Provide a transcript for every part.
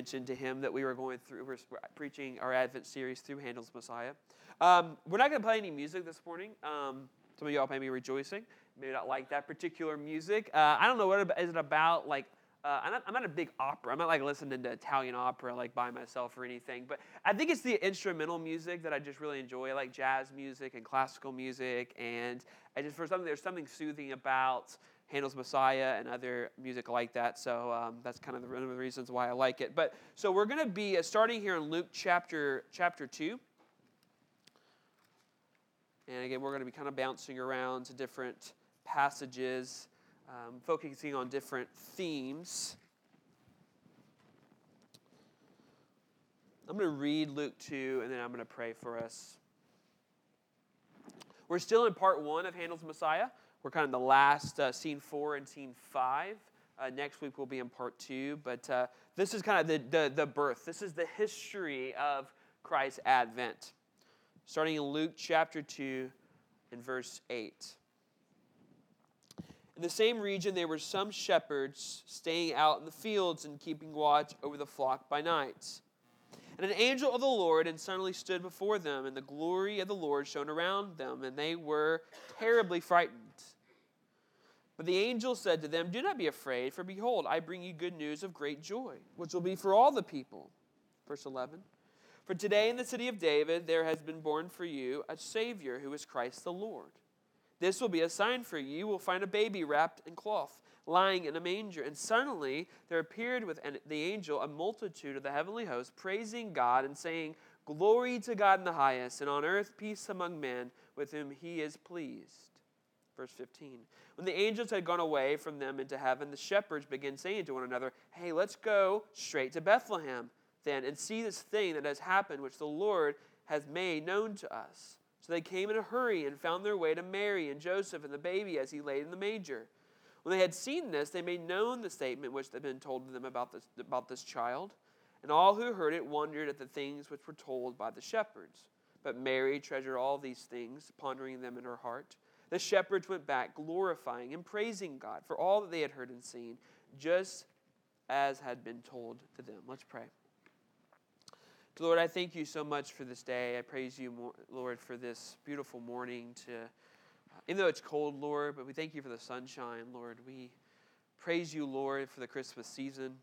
mentioned to him that we were going through, we're preaching our Advent series through Handel's Messiah. Um, we're not going to play any music this morning. Um, some of y'all may be rejoicing, maybe not like that particular music. Uh, I don't know what is it about, like uh, I'm, not, I'm, not, a big opera. I'm not like listening to Italian opera like by myself or anything. But I think it's the instrumental music that I just really enjoy. I like jazz music and classical music, and I just for something there's something soothing about Handel's Messiah and other music like that. So um, that's kind of the, one of the reasons why I like it. But so we're going to be uh, starting here in Luke chapter chapter two. And again, we're going to be kind of bouncing around to different passages um, focusing on different themes. I'm going to read Luke 2 and then I'm going to pray for us. We're still in part one of Handel's Messiah. We're kind of the last uh, scene four and scene five. Uh, next week we'll be in part two, but uh, this is kind of the, the, the birth. This is the history of Christ's advent. Starting in Luke chapter 2 and verse 8. In the same region, there were some shepherds staying out in the fields and keeping watch over the flock by night. And an angel of the Lord and suddenly stood before them, and the glory of the Lord shone around them, and they were terribly frightened. But the angel said to them, Do not be afraid, for behold, I bring you good news of great joy, which will be for all the people. Verse 11 For today in the city of David there has been born for you a Savior who is Christ the Lord. This will be a sign for you. You will find a baby wrapped in cloth, lying in a manger. And suddenly there appeared with the angel a multitude of the heavenly host, praising God and saying, Glory to God in the highest, and on earth peace among men with whom he is pleased. Verse 15. When the angels had gone away from them into heaven, the shepherds began saying to one another, Hey, let's go straight to Bethlehem then and see this thing that has happened, which the Lord has made known to us. So they came in a hurry and found their way to Mary and Joseph and the baby as he lay in the manger. When they had seen this, they made known the statement which had been told to them about this, about this child. And all who heard it wondered at the things which were told by the shepherds. But Mary treasured all these things, pondering them in her heart. The shepherds went back, glorifying and praising God for all that they had heard and seen, just as had been told to them. Let's pray. Lord, I thank you so much for this day. I praise you, Lord, for this beautiful morning. To, even though it's cold, Lord, but we thank you for the sunshine, Lord. We praise you, Lord, for the Christmas season.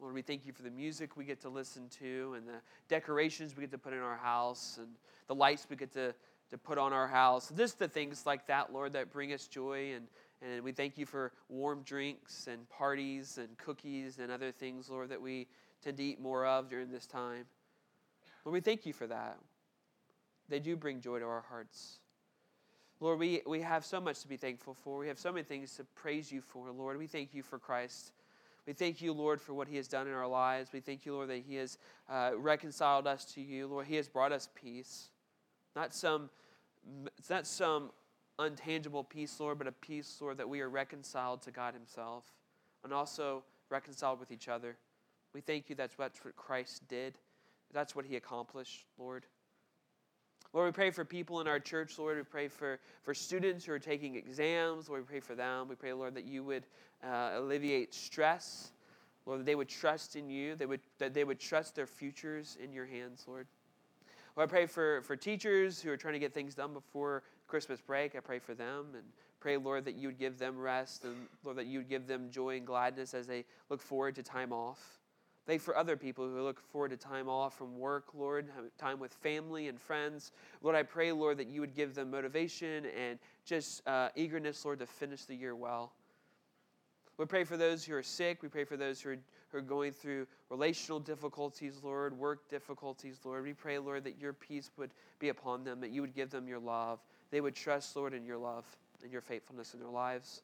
Lord, we thank you for the music we get to listen to and the decorations we get to put in our house and the lights we get to, to put on our house. Just the things like that, Lord, that bring us joy. And, and we thank you for warm drinks and parties and cookies and other things, Lord, that we tend to eat more of during this time. Lord, we thank you for that. They do bring joy to our hearts. Lord, we, we have so much to be thankful for. We have so many things to praise you for, Lord. We thank you for Christ. We thank you, Lord, for what he has done in our lives. We thank you, Lord, that he has uh, reconciled us to you. Lord, he has brought us peace. Not some, not some untangible peace, Lord, but a peace, Lord, that we are reconciled to God himself and also reconciled with each other. We thank you that's what Christ did. That's what he accomplished, Lord. Lord, we pray for people in our church, Lord. We pray for, for students who are taking exams. Lord, we pray for them. We pray, Lord, that you would uh, alleviate stress. Lord, that they would trust in you, they would, that they would trust their futures in your hands, Lord. Lord, I pray for, for teachers who are trying to get things done before Christmas break. I pray for them and pray, Lord, that you would give them rest and, Lord, that you would give them joy and gladness as they look forward to time off. Thank for other people who look forward to time off from work, Lord, time with family and friends. Lord, I pray, Lord, that you would give them motivation and just uh, eagerness, Lord, to finish the year well. We pray for those who are sick. We pray for those who are, who are going through relational difficulties, Lord, work difficulties, Lord. We pray, Lord, that your peace would be upon them, that you would give them your love. They would trust, Lord, in your love and your faithfulness in their lives.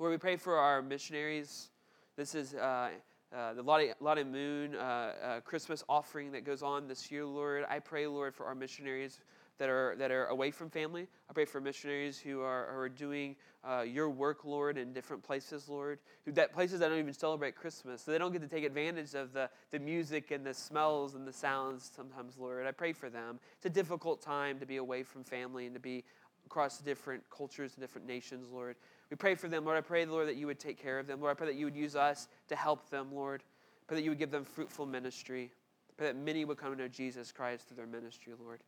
Lord, we pray for our missionaries. This is uh, uh, the Lottie, Lottie Moon uh, uh, Christmas offering that goes on this year, Lord. I pray, Lord, for our missionaries that are, that are away from family. I pray for missionaries who are, are doing uh, your work, Lord, in different places, Lord. Who that places that don't even celebrate Christmas, so they don't get to take advantage of the, the music and the smells and the sounds sometimes, Lord. I pray for them. It's a difficult time to be away from family and to be across different cultures and different nations, Lord. We pray for them, Lord. I pray, Lord, that you would take care of them. Lord, I pray that you would use us to help them, Lord. I pray that you would give them fruitful ministry. I pray that many would come to know Jesus Christ through their ministry, Lord.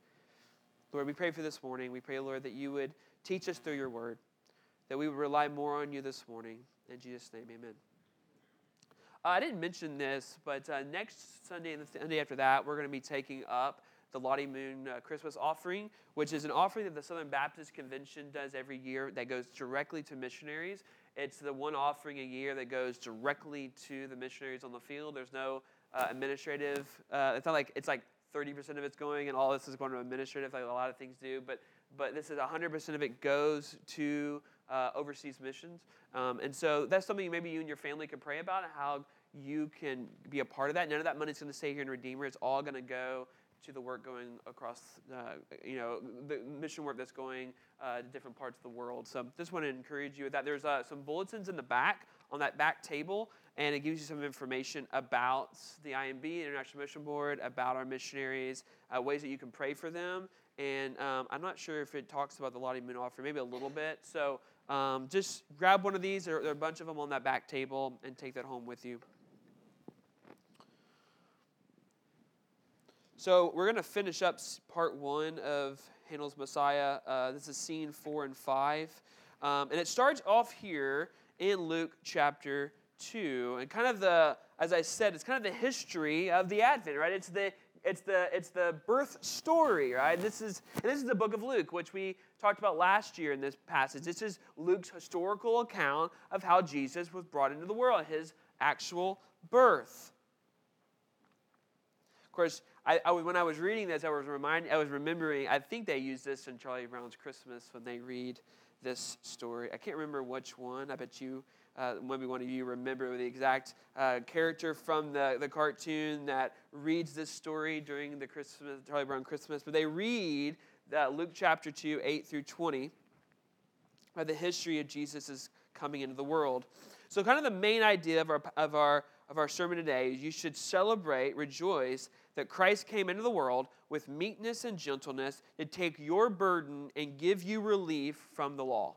Lord, we pray for this morning. We pray, Lord, that you would teach us through your word, that we would rely more on you this morning. In Jesus' name, amen. Uh, I didn't mention this, but uh, next Sunday and the Sunday after that, we're going to be taking up the Lottie Moon uh, Christmas offering, which is an offering that the Southern Baptist Convention does every year that goes directly to missionaries. It's the one offering a year that goes directly to the missionaries on the field. There's no uh, administrative. Uh, it's not like it's like 30% of it's going and all this is going to administrative, like a lot of things do. But but this is 100% of it goes to uh, overseas missions. Um, and so that's something maybe you and your family can pray about how you can be a part of that. None of that money is going to stay here in Redeemer. It's all going to go to the work going across, uh, you know, the mission work that's going uh, to different parts of the world. So just want to encourage you with that. There's uh, some bulletins in the back on that back table, and it gives you some information about the IMB, International Mission Board, about our missionaries, uh, ways that you can pray for them. And um, I'm not sure if it talks about the Lottie Moon offer, maybe a little bit. So um, just grab one of these. There, there are a bunch of them on that back table, and take that home with you. So we're going to finish up part one of Handel's Messiah. Uh, this is scene four and five. Um, and it starts off here in Luke chapter 2. And kind of the, as I said, it's kind of the history of the Advent, right? It's the it's the it's the birth story, right? This is this is the book of Luke, which we talked about last year in this passage. This is Luke's historical account of how Jesus was brought into the world, his actual birth. Of course, I, I, when I was reading this, I was reminding, I was remembering. I think they use this in Charlie Brown's Christmas when they read this story. I can't remember which one. I bet you, uh, maybe one of you remember the exact uh, character from the, the cartoon that reads this story during the Christmas Charlie Brown Christmas. But they read uh, Luke chapter two, eight through twenty, about the history of Jesus' coming into the world. So, kind of the main idea of our of our of our sermon today is you should celebrate, rejoice that Christ came into the world with meekness and gentleness to take your burden and give you relief from the law.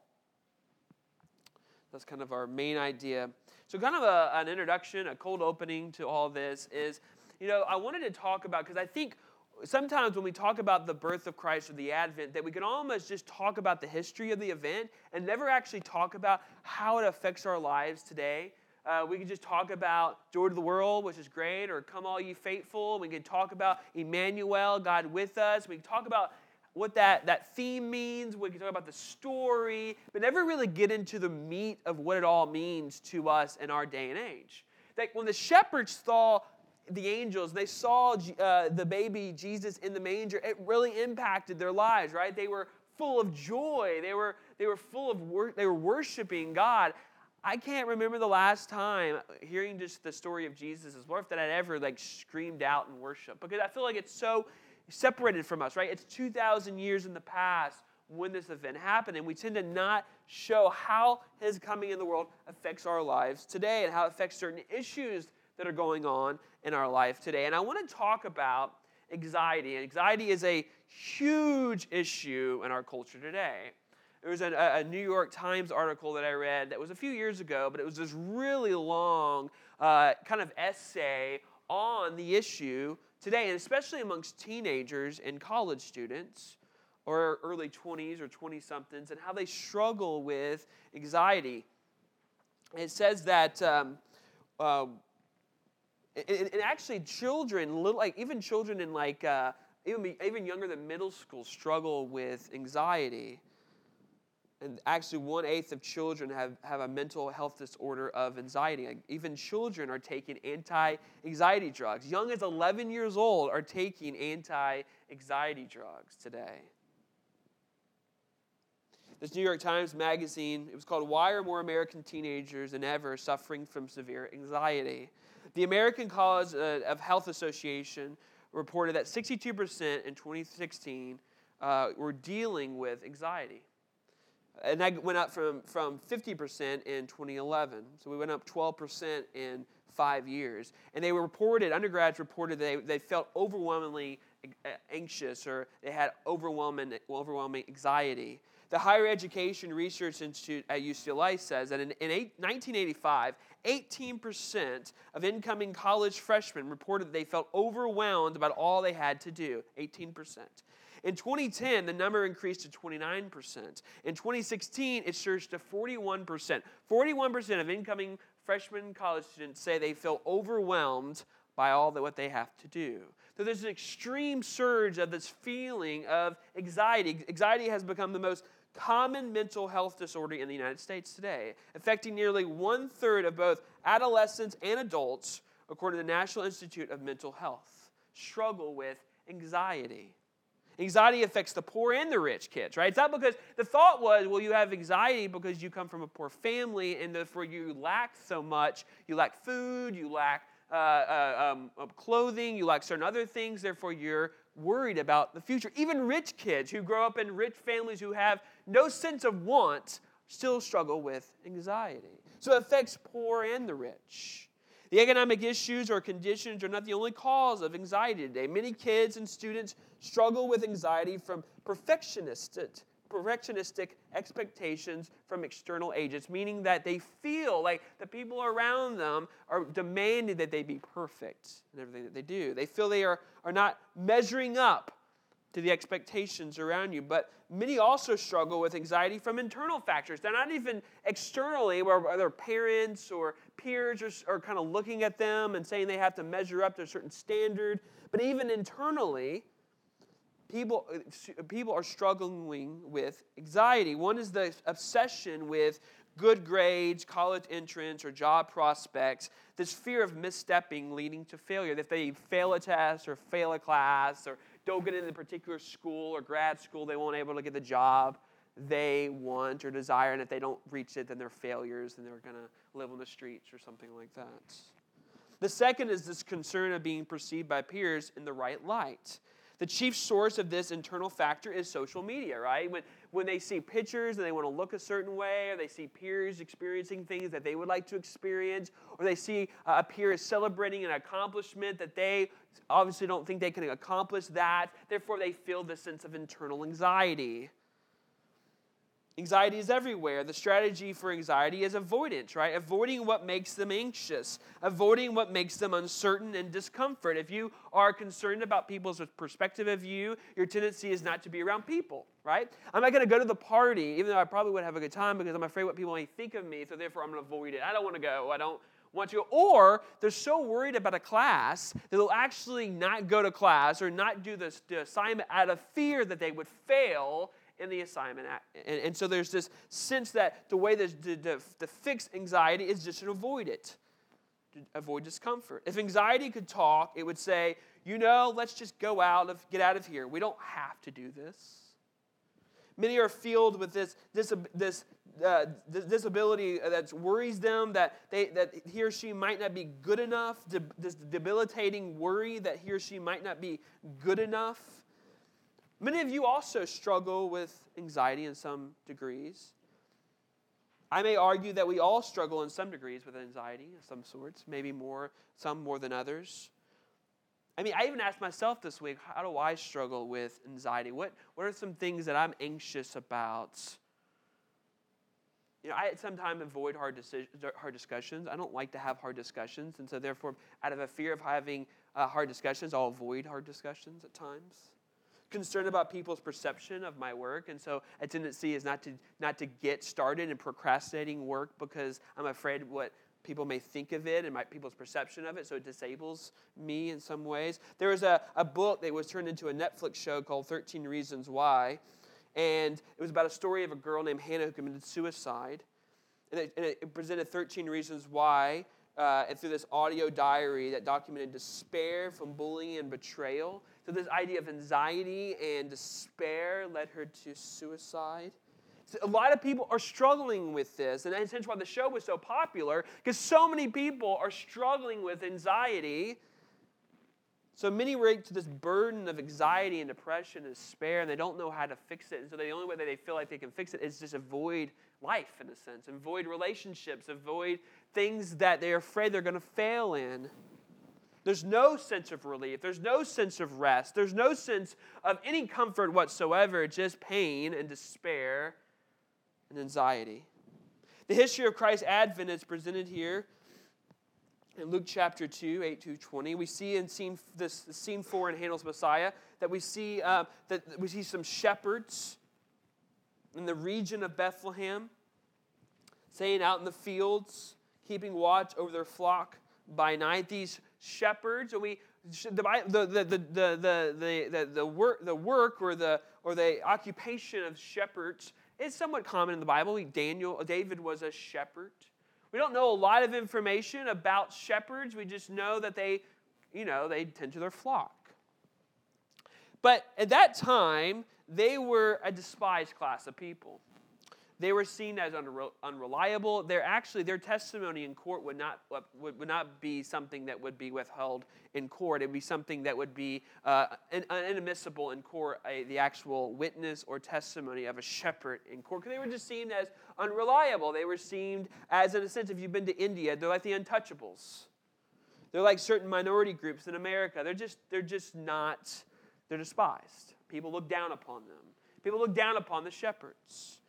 That's kind of our main idea. So, kind of a, an introduction, a cold opening to all this is, you know, I wanted to talk about, because I think sometimes when we talk about the birth of Christ or the Advent, that we can almost just talk about the history of the event and never actually talk about how it affects our lives today. Uh, we can just talk about joy to the world, which is great, or come all ye faithful. We can talk about Emmanuel, God with us. We can talk about what that, that theme means. We can talk about the story, but never really get into the meat of what it all means to us in our day and age. Like when the shepherds saw the angels, they saw uh, the baby Jesus in the manger, it really impacted their lives, right? They were full of joy. They were, they were full of work. They were worshiping God. I can't remember the last time uh, hearing just the story of Jesus' birth that I'd ever like screamed out in worship because I feel like it's so separated from us, right? It's 2,000 years in the past when this event happened, and we tend to not show how his coming in the world affects our lives today and how it affects certain issues that are going on in our life today. And I want to talk about anxiety. And Anxiety is a huge issue in our culture today. There was a, a, New York Times article that I read that was a few years ago, but it was this really long uh, kind of essay on the issue today, and especially amongst teenagers and college students or early 20s or 20 somethings, and how they struggle with anxiety. It says that. Um, uh, and, actually, children, little, like even children in like uh, even even younger than middle school, struggle with anxiety and actually one eighth of children have, have a mental health disorder of anxiety. Even children are taking anti anxiety drugs. Young as 11 years old are taking anti anxiety drugs today. This New York Times magazine, it was called Why Are More American Teenagers Than Ever Suffering from Severe Anxiety? The American College uh, of Health Association reported that 62% in 2016 uh, were dealing with anxiety. And that went up from, from 50% in 2011. So we went up 12% in five years. And they were reported, undergrads reported they, they felt overwhelmingly anxious or they had overwhelming, overwhelming anxiety. The Higher Education Research Institute at UCLA says that in, in eight, 1985, 18% of incoming college freshmen reported that they felt overwhelmed about all they had to do. 18%. In 2010, the number increased to 29%. In 2016, it surged to 41%. 41% of incoming freshman college students say they feel overwhelmed by all that what they have to do. So there's an extreme surge of this feeling of anxiety. Anxiety has become the most common mental health disorder in the United States today, affecting nearly one third of both adolescents and adults, according to the National Institute of Mental Health, struggle with anxiety. Anxiety affects the poor and the rich kids, right? It's not because the thought was, well, you have anxiety because you come from a poor family and therefore you lack so much. You lack food, you lack uh, uh, um, clothing, you lack certain other things, therefore you're worried about the future. Even rich kids who grow up in rich families who have no sense of want still struggle with anxiety. So it affects poor and the rich. The economic issues or conditions are not the only cause of anxiety today. Many kids and students struggle with anxiety from perfectionistic, perfectionistic expectations from external agents, meaning that they feel like the people around them are demanding that they be perfect in everything that they do. They feel they are, are not measuring up to the expectations around you. But many also struggle with anxiety from internal factors. They're not even externally, where their parents or peers are, are kind of looking at them and saying they have to measure up to a certain standard. But even internally, people, people are struggling with anxiety. One is the obsession with good grades, college entrance, or job prospects, this fear of misstepping leading to failure. If they fail a test or fail a class or don't get into a particular school or grad school, they won't be able to get the job they want or desire. And if they don't reach it, then they're failures and they're going to live on the streets or something like that. The second is this concern of being perceived by peers in the right light. The chief source of this internal factor is social media, right? When, when they see pictures and they want to look a certain way, or they see peers experiencing things that they would like to experience, or they see a peer celebrating an accomplishment that they obviously don't think they can accomplish that, therefore they feel this sense of internal anxiety. Anxiety is everywhere. The strategy for anxiety is avoidance, right? Avoiding what makes them anxious, avoiding what makes them uncertain and discomfort. If you are concerned about people's perspective of you, your tendency is not to be around people, right? I'm not going to go to the party, even though I probably would have a good time because I'm afraid what people may think of me, so therefore I'm going to avoid it. I don't want to go. I don't want to. Or they're so worried about a class that they'll actually not go to class or not do the assignment out of fear that they would fail in the assignment. And, and so there's this sense that the way to, to, to fix anxiety is just to avoid it, to avoid discomfort. If anxiety could talk, it would say, you know, let's just go out, of, get out of here. We don't have to do this. Many are filled with this, this, this, uh, this disability that worries them, that, they, that he or she might not be good enough, this debilitating worry that he or she might not be good enough. Many of you also struggle with anxiety in some degrees. I may argue that we all struggle in some degrees with anxiety of some sorts, maybe more, some more than others. I mean, I even asked myself this week, how do I struggle with anxiety? What, what are some things that I'm anxious about? You know, I sometimes avoid hard, decisions, hard discussions. I don't like to have hard discussions. And so, therefore, out of a fear of having uh, hard discussions, I'll avoid hard discussions at times concerned about people's perception of my work. And so a tendency is not to not to get started in procrastinating work because i'm afraid what people may think of it and my, people's perception of it. So it disables me in some ways. There was a, a book that was turned into a netflix show called 13 reasons why. And it was about a story of a girl named hannah who committed suicide. And it, and it presented 13 reasons why uh, and through this audio diary that documented despair from bullying and betrayal so, this idea of anxiety and despair led her to suicide. So a lot of people are struggling with this, and that's why the show was so popular, because so many people are struggling with anxiety. So many relate to this burden of anxiety and depression and despair, and they don't know how to fix it. And so the only way that they feel like they can fix it is just avoid life, in a sense, avoid relationships, avoid things that they're afraid they're going to fail in. There's no sense of relief. There's no sense of rest. There's no sense of any comfort whatsoever, just pain and despair and anxiety. The history of Christ's advent is presented here in Luke chapter 2, 8 to 20. We see in scene, this scene 4 in Handel's Messiah that we see uh, that we see some shepherds in the region of Bethlehem, staying out in the fields, keeping watch over their flock by night. These shepherds, we the, the, the, the, the, the, the, work, the work or the, or the occupation of shepherds is somewhat common in the Bible. Daniel, David was a shepherd. We don't know a lot of information about shepherds. We just know that they, you know, they tend to their flock. But at that time, they were a despised class of people. They were seen as unreliable. They're actually their testimony in court would not uh, would, would not be something that would be withheld in court. It would be something that would be uh, uh inadmissible in court. A, the actual witness or testimony of a shepherd in court, because they were just seen as unreliable. They were seen as, in a sense, if you've been to India, they're like the untouchables. They're like certain minority groups in America. They're just they're just not. They're despised. People look down upon them. People look down upon the shepherds.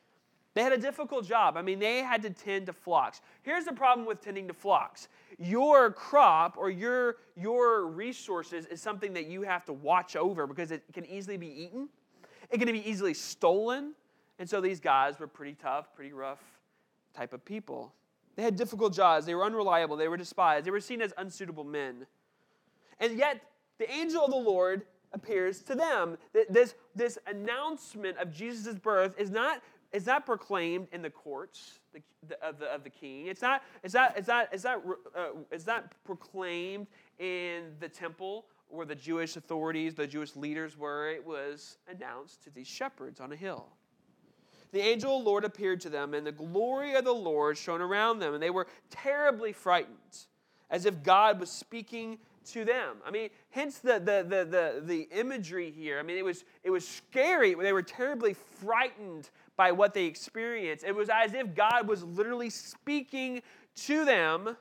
They had a difficult job. I mean, they had to tend to flocks. Here's the problem with tending to flocks your crop or your, your resources is something that you have to watch over because it can easily be eaten, it can be easily stolen. And so these guys were pretty tough, pretty rough type of people. They had difficult jobs, they were unreliable, they were despised, they were seen as unsuitable men. And yet, the angel of the Lord appears to them. This, this announcement of Jesus' birth is not it's not proclaimed in the courts of, the, of the king. It's not, it's not, it's not, it's not, uh, it's not proclaimed in the temple where the Jewish authorities, the Jewish leaders were. It was announced to these shepherds on a hill. The angel of the Lord appeared to them, and the glory of the Lord shone around them, and they were terribly frightened, as if God was speaking to them. I mean, hence the, the, the, the, the imagery here. I mean, it was, it was scary. They were terribly frightened by what they experienced. It was as if God was literally speaking to them,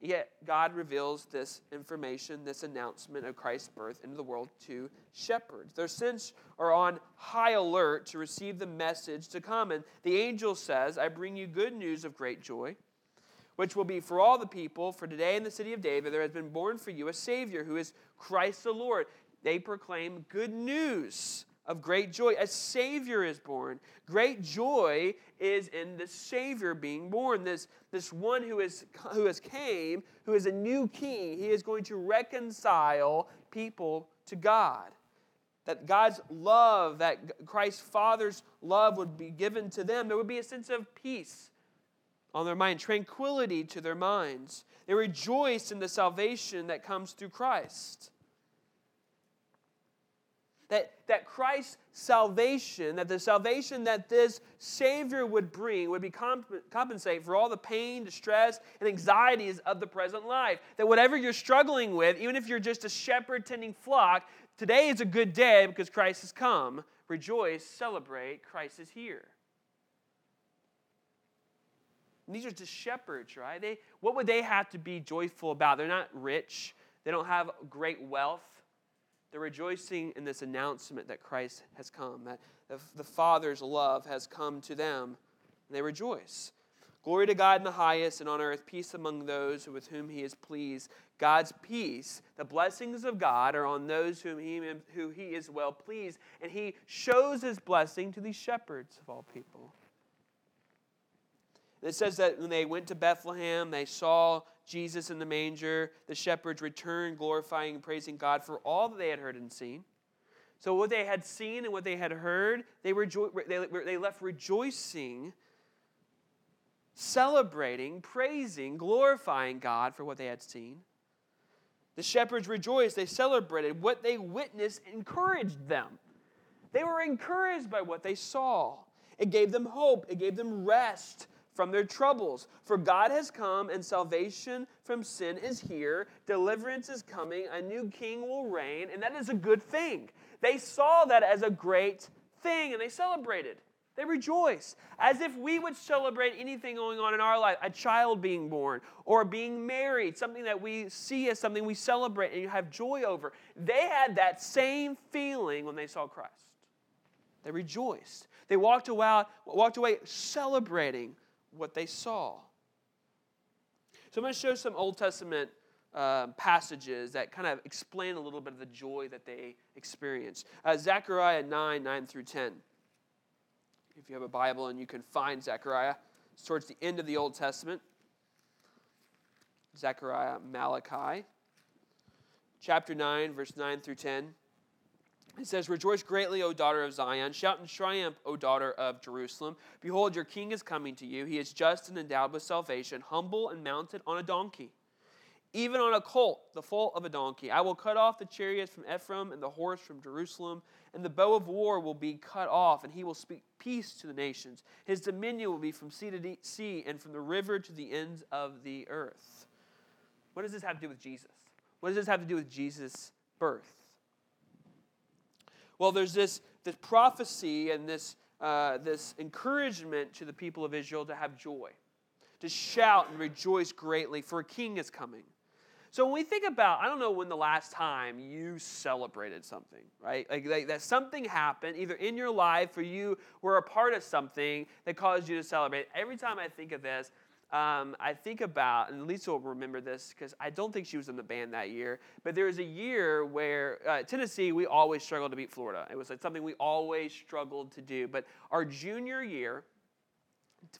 yet God reveals this information, this announcement of Christ's birth into the world to shepherds. Their senses are on high alert to receive the message to come. And the angel says, I bring you good news of great joy. Which will be for all the people, for today in the city of David there has been born for you a Savior who is Christ the Lord. They proclaim good news of great joy. A Savior is born. Great joy is in the Savior being born. This, this one who, is, who has came, who is a new king. He is going to reconcile people to God. That God's love, that Christ's Father's love would be given to them. There would be a sense of peace on their mind, tranquility to their minds. They rejoice in the salvation that comes through Christ. That, that Christ's salvation, that the salvation that this Savior would bring would be comp- compensate for all the pain, distress, and anxieties of the present life. That whatever you're struggling with, even if you're just a shepherd tending flock, today is a good day because Christ has come. Rejoice, celebrate, Christ is here. And these are just shepherds, right? They, what would they have to be joyful about? They're not rich, they don't have great wealth. They're rejoicing in this announcement that Christ has come, that the Father's love has come to them, and they rejoice. Glory to God in the highest, and on earth peace among those with whom He is pleased. God's peace, the blessings of God, are on those whom He, who he is well pleased, and He shows His blessing to these shepherds of all people. It says that when they went to Bethlehem, they saw Jesus in the manger. The shepherds returned, glorifying and praising God for all that they had heard and seen. So, what they had seen and what they had heard, they, rejo- they, they left rejoicing, celebrating, praising, glorifying God for what they had seen. The shepherds rejoiced, they celebrated. What they witnessed encouraged them. They were encouraged by what they saw. It gave them hope, it gave them rest from their troubles. For God has come, and salvation from sin is here. Deliverance is coming. A new king will reign, and that is a good thing. They saw that as a great thing, and they celebrated. They rejoice as if we would celebrate anything going on in our life a child being born or being married, something that we see as something we celebrate and you have joy over. They had that same feeling when they saw Christ. They rejoiced. They walked away, walked away celebrating what they saw. So I'm going to show some Old Testament uh, passages that kind of explain a little bit of the joy that they experienced. Uh, Zechariah 9, 9 through 10 if you have a Bible and you can find Zechariah. It's towards the end of the Old Testament. Zechariah, Malachi. Chapter 9, verse 9 through 10. It says, Rejoice greatly, O daughter of Zion. Shout in triumph, O daughter of Jerusalem. Behold, your king is coming to you. He is just and endowed with salvation, humble and mounted on a donkey even on a colt, the foal of a donkey. I will cut off the chariots from Ephraim and the horse from Jerusalem, and the bow of war will be cut off, and he will speak peace to the nations. His dominion will be from sea to sea and from the river to the ends of the earth. What does this have to do with Jesus? What does this have to do with Jesus' birth? Well, there's this, this prophecy and this, uh, this encouragement to the people of Israel to have joy, to shout and rejoice greatly, for a king is coming. So when we think about, I don't know when the last time you celebrated something, right? Like, like, that something happened either in your life or you were a part of something that caused you to celebrate. Every time I think of this, um, I think about, and Lisa will remember this because I don't think she was in the band that year, but there was a year where uh, Tennessee, we always struggled to beat Florida. It was like something we always struggled to do. But our junior year,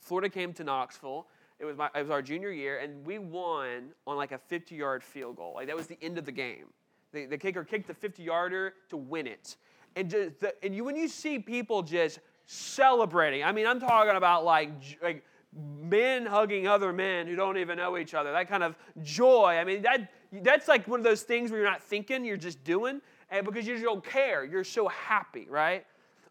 Florida came to Knoxville it was, my, it was our junior year, and we won on like a 50 yard field goal. Like that was the end of the game. The, the kicker kicked the 50 yarder to win it. And, just the, and you, when you see people just celebrating, I mean, I'm talking about like, like men hugging other men who don't even know each other, that kind of joy. I mean, that, that's like one of those things where you're not thinking, you're just doing, and because you don't care. You're so happy, right?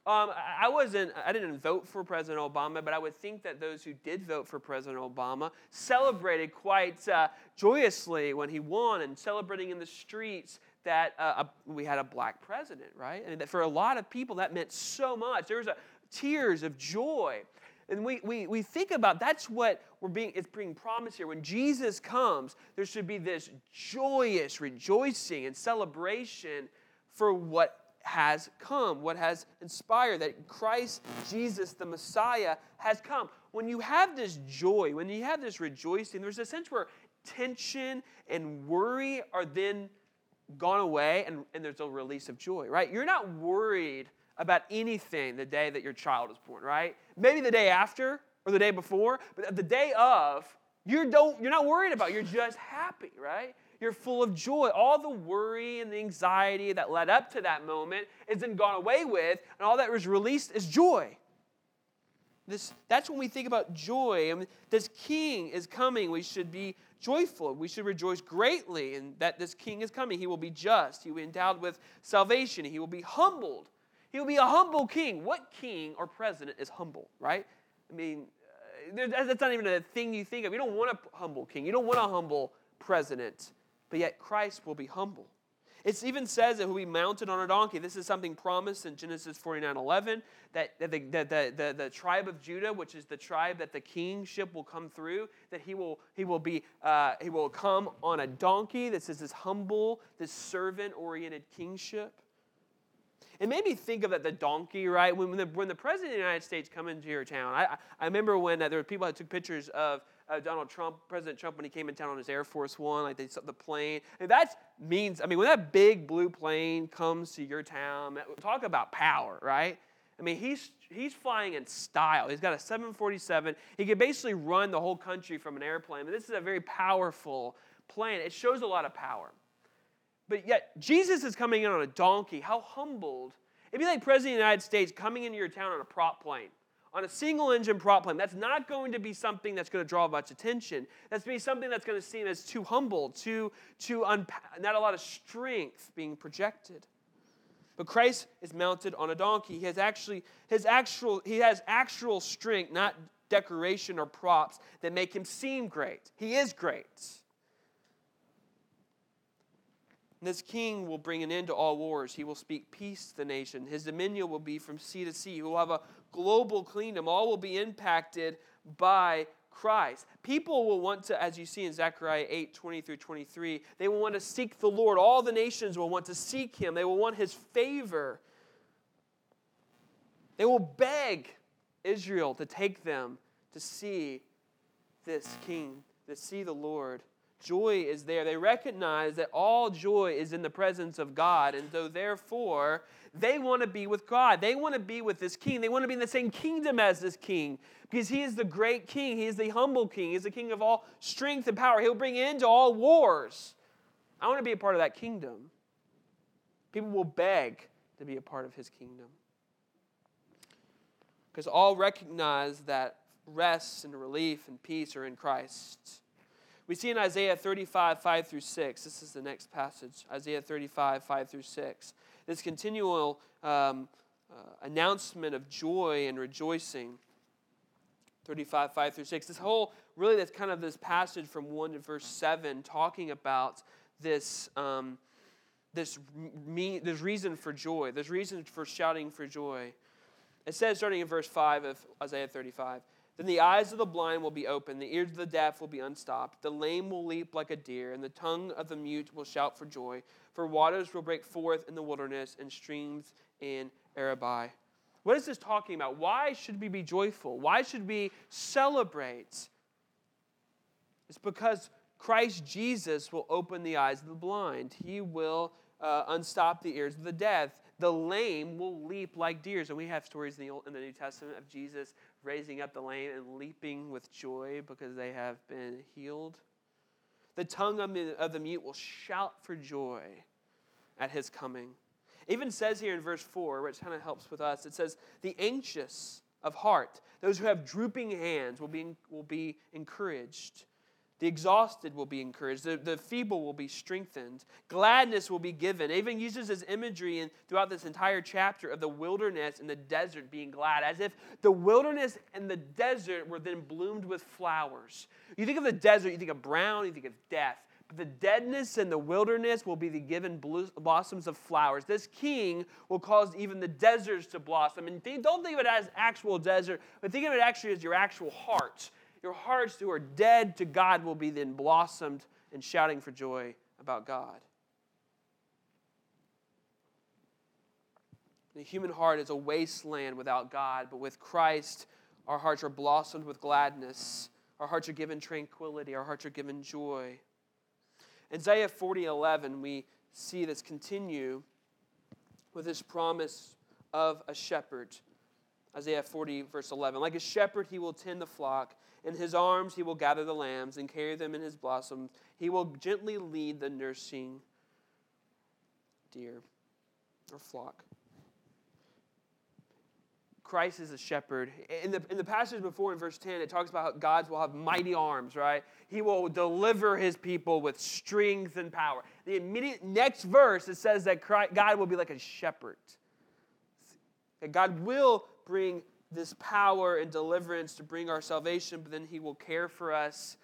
Um, I wasn't, I didn't vote for President Obama, but I would think that those who did vote for President Obama celebrated quite uh, joyously when he won and celebrating in the streets that uh, we had a black president, right? And for a lot of people, that meant so much. There was a, tears of joy. And we, we, we think about that's what we're being, it's being promised here. When Jesus comes, there should be this joyous rejoicing and celebration for what has come, what has inspired, that Christ Jesus, the Messiah, has come. When you have this joy, when you have this rejoicing, there's a sense where tension and worry are then gone away and, and there's a release of joy, right? You're not worried about anything the day that your child is born, right? Maybe the day after or the day before, but the day of, you don't, you're not worried about. You're just happy, right? You're full of joy. All the worry and the anxiety that led up to that moment is then gone away with, and all that was released is joy. This, that's when we think about joy. I mean, this king is coming. We should be joyful. We should rejoice greatly in that this king is coming. He will be just. He will be endowed with salvation. He will be humbled. He will be a humble king. What king or president is humble, right? I mean, uh, that's not even a thing you think of. You don't want a humble king. You don't want a humble president but yet Christ will be humble. It even says that he'll be mounted on a donkey. This is something promised in Genesis 49 11, that, that the, the, the, the, tribe of Judah, which is the tribe that the kingship will come through, that he will, he will, be, uh, he will come on a donkey. This is this humble, this servant oriented kingship. It made me think of that the donkey, right? When the, when the president of the United States come into your town, I, I remember when uh, there were people that took pictures of uh, Donald Trump, President Trump, when he came in town on his Air Force One, like they saw the plane. And that means, I mean, when that big blue plane comes to your town, talk about power, right? I mean, he's he's flying in style. He's got a 747. He could basically run the whole country from an airplane. But this is a very powerful plane. It shows a lot of power. But yet, Jesus is coming in on a donkey. How humbled. It'd be like President of the United States coming into your town on a prop plane on a single engine prop plane. That's not going to be something that's going to draw much attention. That's going to be something that's going to seem as too humble, too, too unpa- not a lot of strength being projected. But Christ is mounted on a donkey. He has actually his actual he has actual strength, not decoration or props that make him seem great. He is great. This king will bring an end to all wars. He will speak peace to the nation. His dominion will be from sea to sea. He will have a global kingdom. All will be impacted by Christ. People will want to, as you see in Zechariah 8 20 through 23, they will want to seek the Lord. All the nations will want to seek him, they will want his favor. They will beg Israel to take them to see this king, to see the Lord. Joy is there. They recognize that all joy is in the presence of God, and so therefore they want to be with God. They want to be with this king. They want to be in the same kingdom as this king because he is the great king. He is the humble king. He's the king of all strength and power. He'll bring end to all wars. I want to be a part of that kingdom. People will beg to be a part of his kingdom because all recognize that rest and relief and peace are in Christ. We see in Isaiah 35, 5 through 6, this is the next passage, Isaiah 35, 5 through 6, this continual um, uh, announcement of joy and rejoicing. 35, 5 through 6. This whole, really, that's kind of this passage from 1 to verse 7 talking about this. Um, this, me, this reason for joy, this reason for shouting for joy. It says, starting in verse 5 of Isaiah 35, Then the eyes of the blind will be opened, the ears of the deaf will be unstopped, the lame will leap like a deer, and the tongue of the mute will shout for joy. For waters will break forth in the wilderness and streams in Arabah. What is this talking about? Why should we be joyful? Why should we celebrate? It's because Christ Jesus will open the eyes of the blind. He will uh, unstop the ears of the deaf the lame will leap like deers. And we have stories in the, Old, in the New Testament of Jesus raising up the lame and leaping with joy because they have been healed. The tongue of the mute will shout for joy at his coming. It even says here in verse 4, which kind of helps with us, it says, The anxious of heart, those who have drooping hands, will be, will be encouraged. The exhausted will be encouraged. The, the feeble will be strengthened. Gladness will be given. It even uses this imagery in, throughout this entire chapter of the wilderness and the desert being glad, as if the wilderness and the desert were then bloomed with flowers. You think of the desert, you think of brown, you think of death. But the deadness and the wilderness will be the given blossoms of flowers. This king will cause even the deserts to blossom. And think, don't think of it as actual desert, but think of it actually as your actual heart your hearts who are dead to God will be then blossomed and shouting for joy about God. The human heart is a wasteland without God, but with Christ, our hearts are blossomed with gladness. Our hearts are given tranquility. Our hearts are given joy. In Isaiah 40 11, we see this continue with this promise of a shepherd. Isaiah 40, verse 11. Like a shepherd, he will tend the flock. In his arms, he will gather the lambs and carry them in his blossoms. He will gently lead the nursing deer or flock. Christ is a shepherd. In the, in the passage before in verse 10, it talks about how God will have mighty arms, right? He will deliver his people with strength and power. The immediate next verse, it says that Christ, God will be like a shepherd. That God will bring this power and deliverance to bring our salvation, but then He will care for us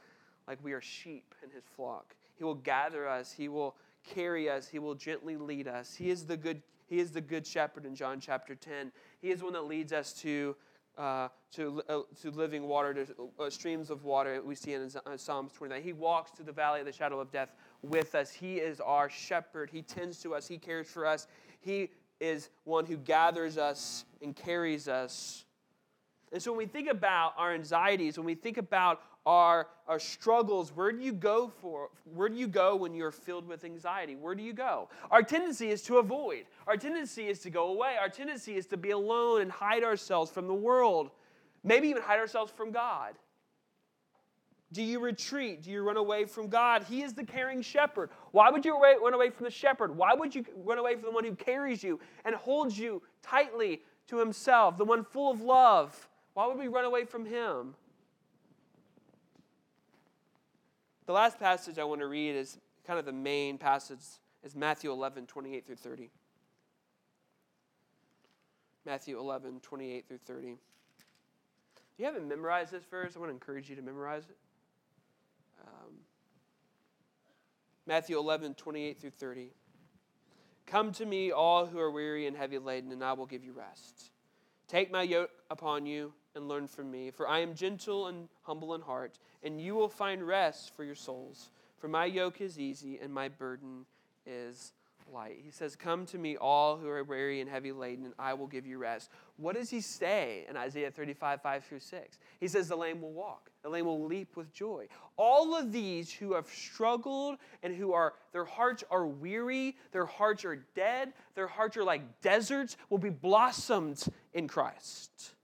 like we are sheep in His flock. He will gather us. He will carry us. He will gently lead us. He is the good. He is the good shepherd in John chapter 10. He is one that leads us to uh, to, uh, to living water, to uh, streams of water we see in uh, Psalms 29. He walks through the valley of the shadow of death with us. He is our shepherd. He tends to us. He cares for us. He is one who gathers us and carries us. And so when we think about our anxieties, when we think about our, our struggles, where do you go for? Where do you go when you're filled with anxiety? Where do you go? Our tendency is to avoid. Our tendency is to go away. Our tendency is to be alone and hide ourselves from the world. Maybe even hide ourselves from God. Do you retreat? Do you run away from God? He is the caring shepherd. Why would you run away from the shepherd? Why would you run away from the one who carries you and holds you tightly to himself, the one full of love? Why would we run away from him? The last passage I want to read is kind of the main passage is Matthew 11, 28 through 30. Matthew 11, 28 through 30. If you haven't memorized this verse, I want to encourage you to memorize it. Um, Matthew 11, 28 through 30. Come to me, all who are weary and heavy laden, and I will give you rest. Take my yoke upon you and learn from me, for I am gentle and humble in heart, and you will find rest for your souls. For my yoke is easy and my burden is light. He says, Come to me, all who are weary and heavy laden, and I will give you rest. What does he say in Isaiah 35, 5 through 6? He says, The lame will walk, the lame will leap with joy. All of these who have struggled and who are, their hearts are weary, their hearts are dead, their hearts are like deserts, will be blossomed in Christ.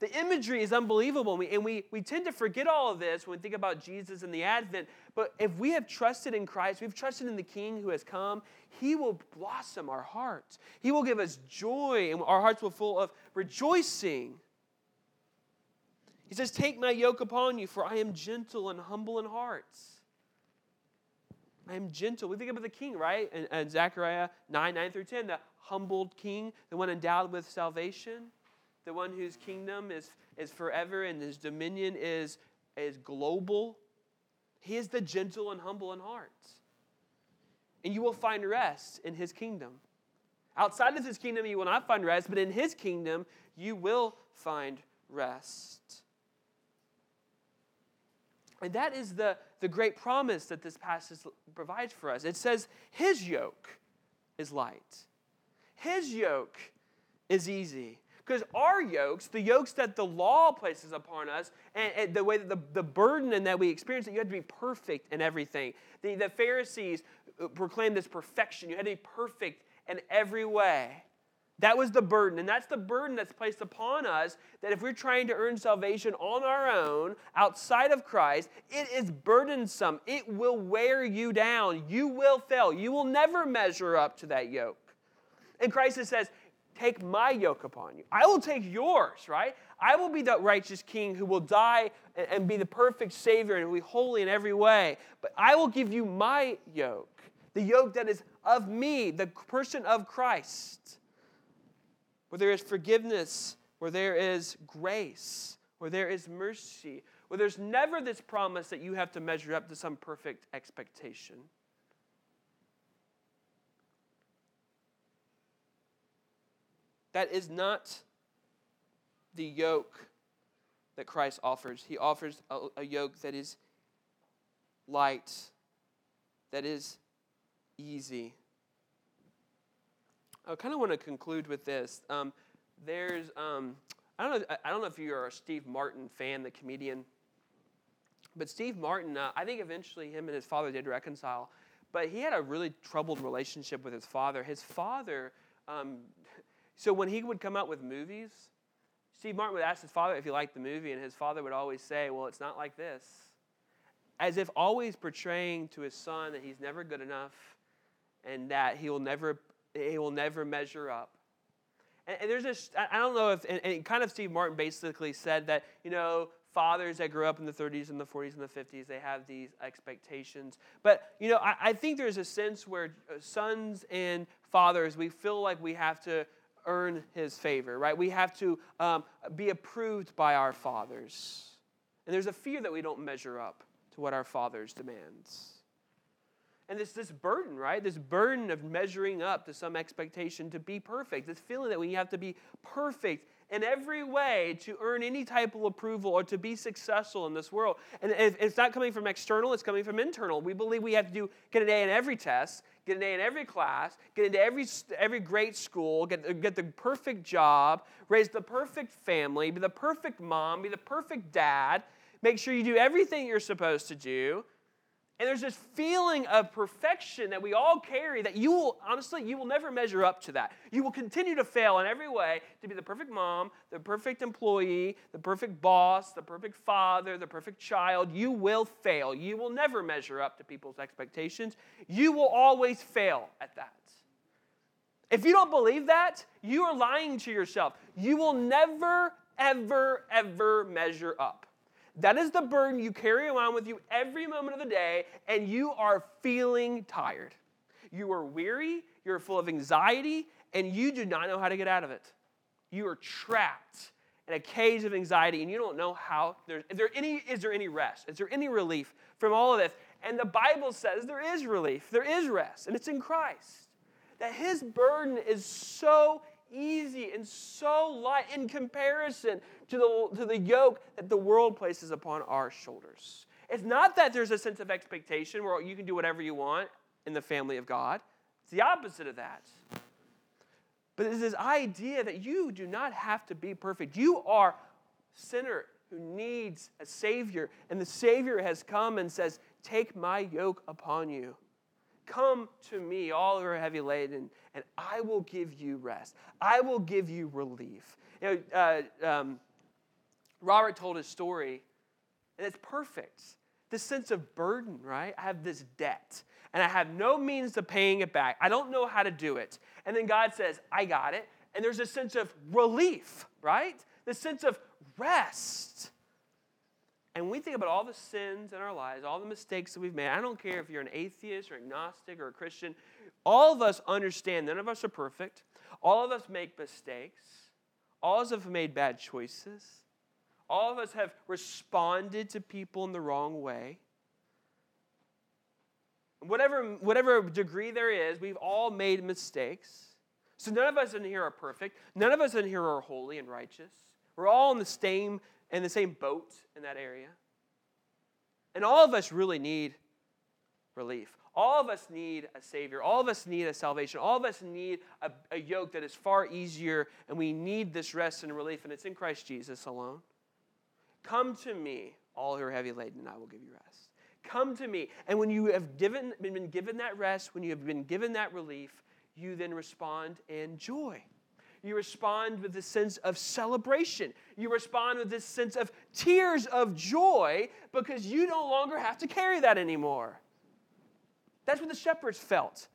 The imagery is unbelievable, and we, and we, we tend to forget all of this when we think about Jesus and the Advent. But if we have trusted in Christ, we've trusted in the King who has come, He will blossom our hearts. He will give us joy, and our hearts will full of rejoicing. He says, Take my yoke upon you, for I am gentle and humble in hearts. I am gentle. We think about the king, right? And, and Zechariah 9, 9 through 10, the humbled king, the one endowed with salvation the one whose kingdom is, is forever and his dominion is, is global. He is the gentle and humble in heart. And you will find rest in his kingdom. Outside of his kingdom, you will not find rest, but in his kingdom, you will find rest. And that is the, the great promise that this passage provides for us. It says, His yoke is light, His yoke is easy. Because our yokes, the yokes that the law places upon us, and, and the way that the, the burden and that we experience it, you have to be perfect in everything. The, the Pharisees uh, proclaimed this perfection. You had to be perfect in every way. That was the burden. And that's the burden that's placed upon us that if we're trying to earn salvation on our own, outside of Christ, it is burdensome. It will wear you down. You will fail. You will never measure up to that yoke. And Christ says, Take my yoke upon you. I will take yours, right? I will be the righteous king who will die and be the perfect savior and be holy in every way. But I will give you my yoke, the yoke that is of me, the person of Christ, where there is forgiveness, where there is grace, where there is mercy, where there's never this promise that you have to measure up to some perfect expectation. That is not the yoke that Christ offers. He offers a, a yoke that is light, that is easy. I kind of want to conclude with this. Um, there's, um, I don't know, I don't know if you're a Steve Martin fan, the comedian, but Steve Martin, uh, I think eventually him and his father did reconcile, but he had a really troubled relationship with his father. His father um, so when he would come out with movies, Steve Martin would ask his father if he liked the movie, and his father would always say, Well, it's not like this. As if always portraying to his son that he's never good enough and that he will never, he will never measure up. And, and there's this, I don't know if, and, and kind of Steve Martin basically said that, you know, fathers that grew up in the 30s and the 40s and the 50s, they have these expectations. But, you know, I, I think there's a sense where uh, sons and fathers, we feel like we have to earn his favor, right? We have to um, be approved by our fathers. And there's a fear that we don't measure up to what our fathers demands. And this, this burden, right? This burden of measuring up to some expectation to be perfect. This feeling that we have to be perfect in every way to earn any type of approval or to be successful in this world. And it's not coming from external, it's coming from internal. We believe we have to do get an A in every test, get an A in every class, get into every, every great school, get, get the perfect job, raise the perfect family, be the perfect mom, be the perfect dad, make sure you do everything you're supposed to do. And there's this feeling of perfection that we all carry that you will, honestly, you will never measure up to that. You will continue to fail in every way to be the perfect mom, the perfect employee, the perfect boss, the perfect father, the perfect child. You will fail. You will never measure up to people's expectations. You will always fail at that. If you don't believe that, you are lying to yourself. You will never, ever, ever measure up. That is the burden you carry around with you every moment of the day, and you are feeling tired. You are weary, you're full of anxiety, and you do not know how to get out of it. You are trapped in a cage of anxiety, and you don't know how. There's, is, there any, is there any rest? Is there any relief from all of this? And the Bible says there is relief, there is rest, and it's in Christ. that his burden is so easy and so light in comparison to the, to the yoke that the world places upon our shoulders. It's not that there's a sense of expectation where you can do whatever you want in the family of God, it's the opposite of that. But it's this idea that you do not have to be perfect. You are sinner who needs a Savior. And the Savior has come and says, Take my yoke upon you. Come to me, all who are heavy laden, and I will give you rest. I will give you relief. You know, uh, um, Robert told his story, and it's perfect. This sense of burden, right? I have this debt, and I have no means of paying it back. I don't know how to do it. And then God says, I got it. And there's a sense of relief, right? The sense of rest. And we think about all the sins in our lives, all the mistakes that we've made, I don't care if you're an atheist or agnostic or a Christian, all of us understand none of us are perfect. All of us make mistakes. All of us have made bad choices. All of us have responded to people in the wrong way. Whatever, whatever degree there is, we've all made mistakes. So none of us in here are perfect. None of us in here are holy and righteous. We're all in the same in the same boat in that area. And all of us really need relief. All of us need a Savior. All of us need a salvation. All of us need a, a, yoke that is far easier, and we need this rest and relief, and it's in Christ Jesus alone. Come to me, all who are heavy laden, and I will give you rest. Come to me. And when you have given, been given that rest, when you have been given that relief, you then respond in joy. You respond with a sense of celebration. You respond with this sense of tears of joy because you no longer have to carry that anymore. That's what the shepherds felt.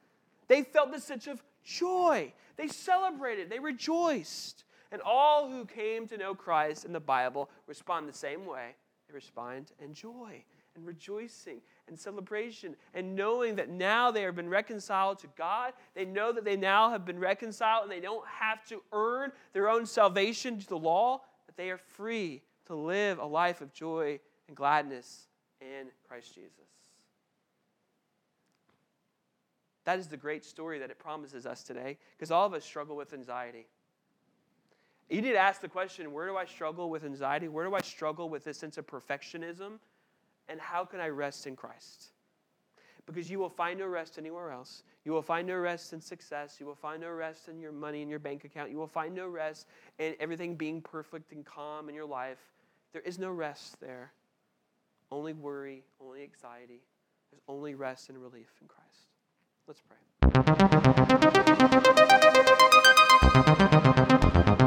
They felt this sense of joy. They celebrated, they rejoiced. And all who came to know Christ in the Bible respond the same way. They respond in joy and rejoicing and celebration and knowing that now they have been reconciled to God. They know that they now have been reconciled and they don't have to earn their own salvation to the law, that they are free to live a life of joy and gladness in Christ Jesus. That is the great story that it promises us today because all of us struggle with anxiety. You need to ask the question where do I struggle with anxiety? Where do I struggle with this sense of perfectionism? And how can I rest in Christ? Because you will find no rest anywhere else. You will find no rest in success. You will find no rest in your money in your bank account. You will find no rest in everything being perfect and calm in your life. There is no rest there. Only worry, only anxiety. There's only rest and relief in Christ. Let's pray.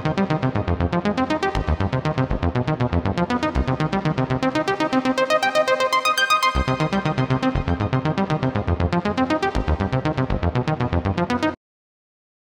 Thank you.